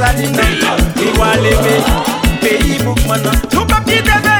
Salina, Iwaleme, pays Boukmana, tout papier de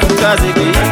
kukazi kuyi